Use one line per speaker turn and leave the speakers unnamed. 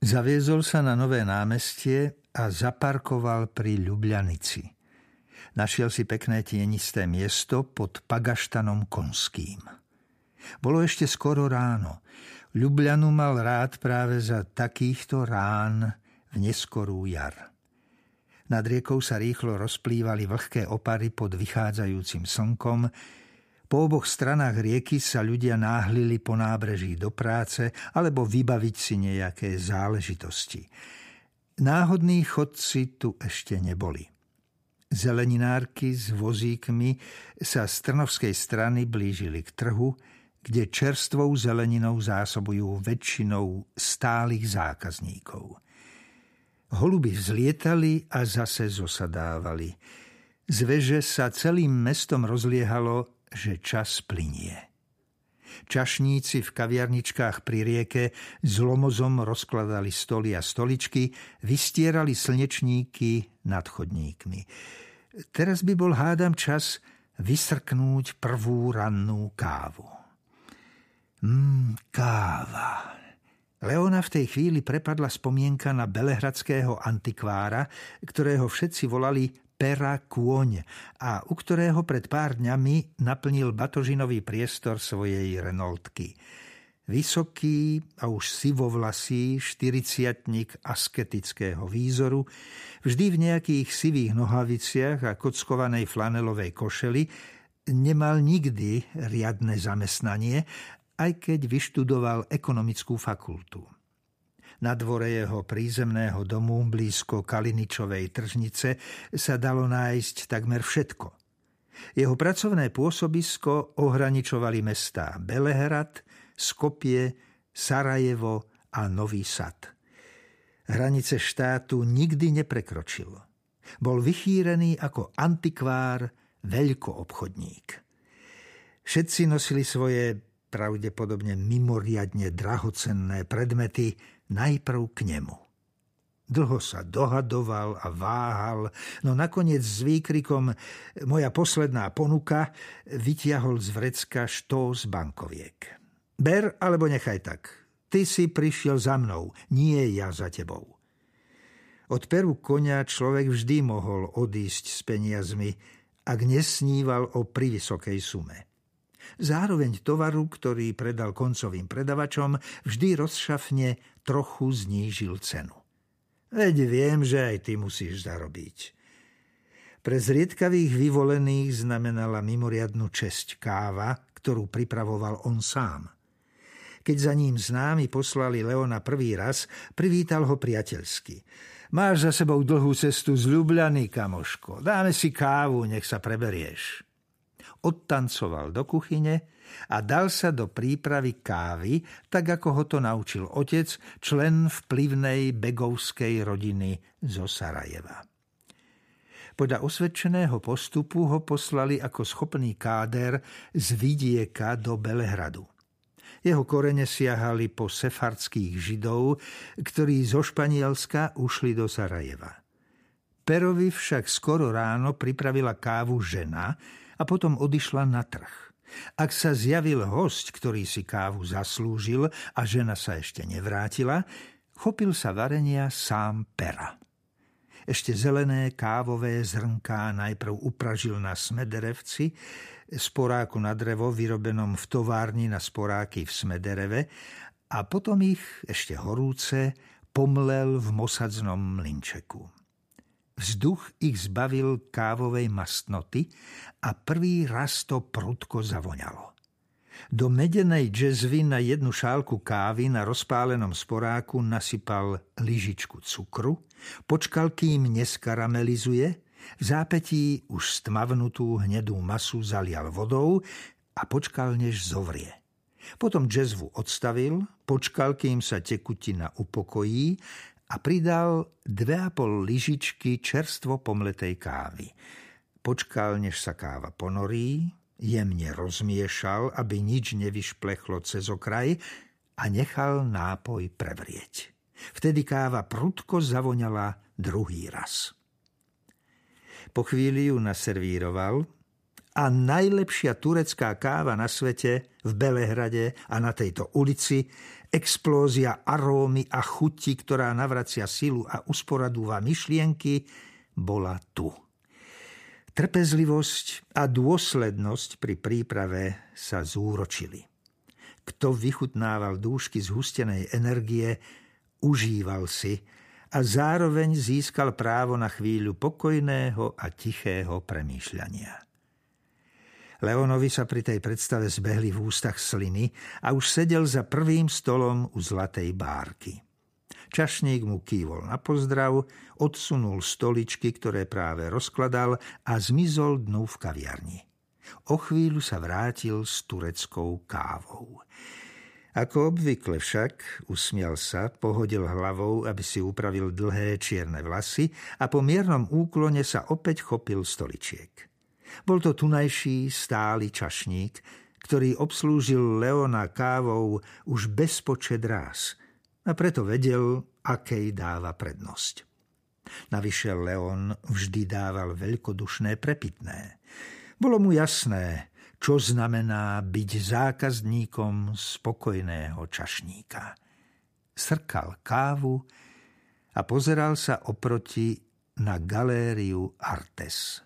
Zaviezol sa na nové námestie a zaparkoval pri Ljubljanici. Našiel si pekné tienisté miesto pod Pagaštanom Konským. Bolo ešte skoro ráno. Ljubljanu mal rád práve za takýchto rán v neskorú jar. Nad riekou sa rýchlo rozplývali vlhké opary pod vychádzajúcim slnkom, po oboch stranách rieky sa ľudia náhlili po nábreží do práce alebo vybaviť si nejaké záležitosti. Náhodní chodci tu ešte neboli. Zeleninárky s vozíkmi sa z Trnovskej strany blížili k trhu, kde čerstvou zeleninou zásobujú väčšinou stálych zákazníkov. Holuby vzlietali a zase zosadávali. Z veže sa celým mestom rozliehalo že čas plinie. Čašníci v kaviarničkách pri rieke s lomozom rozkladali stoly a stoličky, vystierali slnečníky nad chodníkmi. Teraz by bol hádam čas vysrknúť prvú rannú kávu. Mmm, káva. Leona v tej chvíli prepadla spomienka na belehradského antikvára, ktorého všetci volali pera kôň a u ktorého pred pár dňami naplnil batožinový priestor svojej Renaultky. Vysoký a už sivovlasý štyriciatník asketického výzoru, vždy v nejakých sivých nohaviciach a kockovanej flanelovej košeli, nemal nikdy riadne zamestnanie, aj keď vyštudoval ekonomickú fakultu. Na dvore jeho prízemného domu blízko Kaliničovej tržnice sa dalo nájsť takmer všetko. Jeho pracovné pôsobisko ohraničovali mestá Belehrad, Skopie, Sarajevo a Nový Sad. Hranice štátu nikdy neprekročil. Bol vychýrený ako antikvár, veľkoobchodník. Všetci nosili svoje pravdepodobne mimoriadne drahocenné predmety najprv k nemu. Dlho sa dohadoval a váhal, no nakoniec s výkrikom Moja posledná ponuka vytiahol z vrecka štó z bankoviek. Ber alebo nechaj tak. Ty si prišiel za mnou, nie ja za tebou. Od peru konia človek vždy mohol odísť s peniazmi, ak nesníval o privysokej sume. Zároveň tovaru, ktorý predal koncovým predavačom, vždy rozšafne trochu znížil cenu. Veď viem, že aj ty musíš zarobiť. Pre zriedkavých vyvolených znamenala mimoriadnu česť káva, ktorú pripravoval on sám. Keď za ním známi poslali Leona prvý raz, privítal ho priateľsky. Máš za sebou dlhú cestu z Ljubljany, kamoško. Dáme si kávu, nech sa preberieš odtancoval do kuchyne a dal sa do prípravy kávy, tak ako ho to naučil otec, člen vplyvnej begovskej rodiny zo Sarajeva. Podľa osvedčeného postupu ho poslali ako schopný káder z vidieka do Belehradu. Jeho korene siahali po sefardských židov, ktorí zo Španielska ušli do Sarajeva. Perovi však skoro ráno pripravila kávu žena, a potom odišla na trh. Ak sa zjavil host, ktorý si kávu zaslúžil a žena sa ešte nevrátila, chopil sa varenia sám pera. Ešte zelené kávové zrnká najprv upražil na smederevci, sporáku na drevo vyrobenom v továrni na sporáky v Smedereve a potom ich, ešte horúce, pomlel v mosadznom mlinčeku. Vzduch ich zbavil kávovej mastnoty a prvý raz to prudko zavoňalo. Do medenej džezvy na jednu šálku kávy na rozpálenom sporáku nasypal lyžičku cukru, počkal, kým neskaramelizuje, v zápetí už stmavnutú hnedú masu zalial vodou a počkal, než zovrie. Potom džezvu odstavil, počkal, kým sa tekutina upokojí a pridal dve a pol lyžičky čerstvo pomletej kávy. Počkal, než sa káva ponorí, jemne rozmiešal, aby nič nevyšplechlo cez okraj a nechal nápoj prevrieť. Vtedy káva prudko zavoňala druhý raz. Po chvíli ju naservíroval a najlepšia turecká káva na svete v Belehrade a na tejto ulici, explózia arómy a chuti, ktorá navracia silu a usporadúva myšlienky, bola tu. Trpezlivosť a dôslednosť pri príprave sa zúročili. Kto vychutnával dúšky zhustenej energie, užíval si a zároveň získal právo na chvíľu pokojného a tichého premýšľania. Leonovi sa pri tej predstave zbehli v ústach sliny a už sedel za prvým stolom u zlatej bárky. Čašník mu kývol na pozdrav, odsunul stoličky, ktoré práve rozkladal a zmizol dnu v kaviarni. O chvíľu sa vrátil s tureckou kávou. Ako obvykle však, usmial sa, pohodil hlavou, aby si upravil dlhé čierne vlasy a po miernom úklone sa opäť chopil stoličiek. Bol to tunajší stály čašník, ktorý obslúžil Leona kávou už bezpočet ráz a preto vedel, akej dáva prednosť. Navyše Leon vždy dával veľkodušné prepitné. Bolo mu jasné, čo znamená byť zákazníkom spokojného čašníka. Srkal kávu a pozeral sa oproti na galériu Artes.